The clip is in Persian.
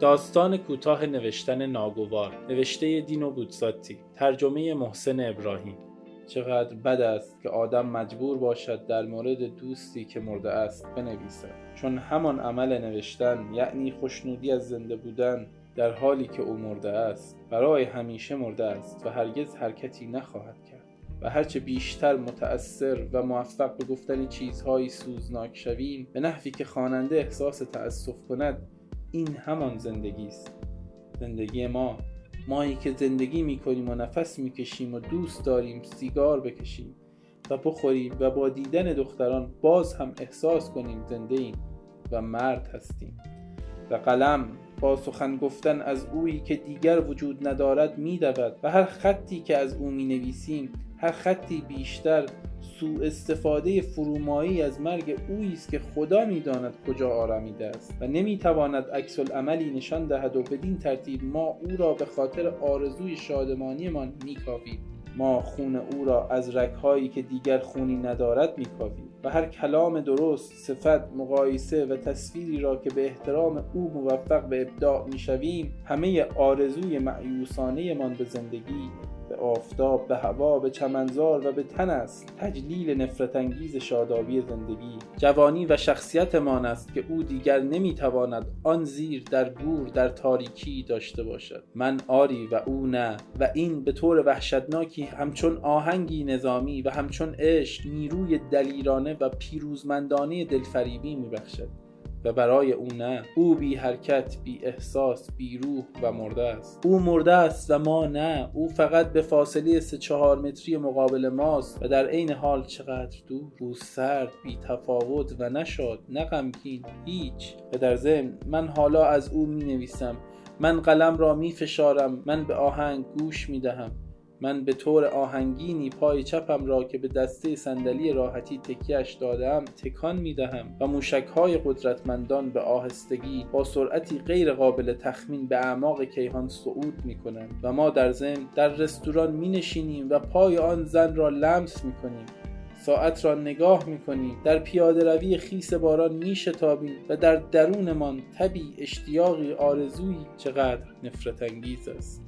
داستان کوتاه نوشتن ناگوار نوشته دینو بودزاتی ترجمه محسن ابراهیم. چقدر بد است که آدم مجبور باشد در مورد دوستی که مرده است بنویسد. چون همان عمل نوشتن یعنی خوشنودی از زنده بودن در حالی که او مرده است برای همیشه مرده است و هرگز حرکتی نخواهد کرد. و هرچه بیشتر متأثر و موفق به گفتن چیزهایی سوزناک شویم به نحوی که خواننده احساس تأسف کند این همان زندگی است. زندگی ما مایی که زندگی می‌کنیم و نفس می‌کشیم و دوست داریم سیگار بکشیم و بخوریم و با دیدن دختران باز هم احساس کنیم زنده ایم و مرد هستیم. و قلم با سخن گفتن از اویی که دیگر وجود ندارد میدود و هر خطی که از او می نویسیم هر خطی بیشتر سوء استفاده فرومایی از مرگ اویی است که خدا می‌داند کجا آرمیده است و نمی‌تواند عکس عملی نشان دهد و بدین ترتیب ما او را به خاطر آرزوی شادمانیمان میکاویم. ما خون او را از رگهایی که دیگر خونی ندارد میکاویم و هر کلام درست صفت مقایسه و تصویری را که به احترام او موفق به ابداع می‌شویم همه آرزوی معیوسانه من به زندگی به آفتاب به هوا به چمنزار و به تن است. تجلیل نفرت انگیز شادابی زندگی. جوانی و شخصیتمان است که او دیگر نمی‌تواند آن زیر در گور در تاریکی داشته باشد. من آری و او نه. و این به طور وحشتناکی همچون آهنگی نظامی و همچون عشق نیروی دلیرانه و پیروزمندانه دلفریبی میبخشد. و برای او نه. او بی حرکت بی احساس بی روح و مرده است. او مرده است و ما نه. او فقط به فاصله سه چهار متری مقابل ماست و در عین حال چقدر دور. او سرد بی تفاوت و نشاد نه غمگین هیچ. و در ضمن من حالا از او می نویسم. من قلم را می فشارم. من به آهنگ گوش می دهم. من به طور آهنگینی پای چپم را که به دسته صندلی راحتی تکیهش دادم تکان می دهم و موشک های قدرتمندان به آهستگی با سرعتی غیر قابل تخمین به اعماق کیهان صعود می کنند و ما در ضمن در رستوران می نشینیم و پای آن زن را لمس می کنیم ساعت را نگاه می کنیم در پیاده روی خیس باران می شتابیم و در درونمان تبی اشتیاقی آرزویی چقدر نفرت انگیز است.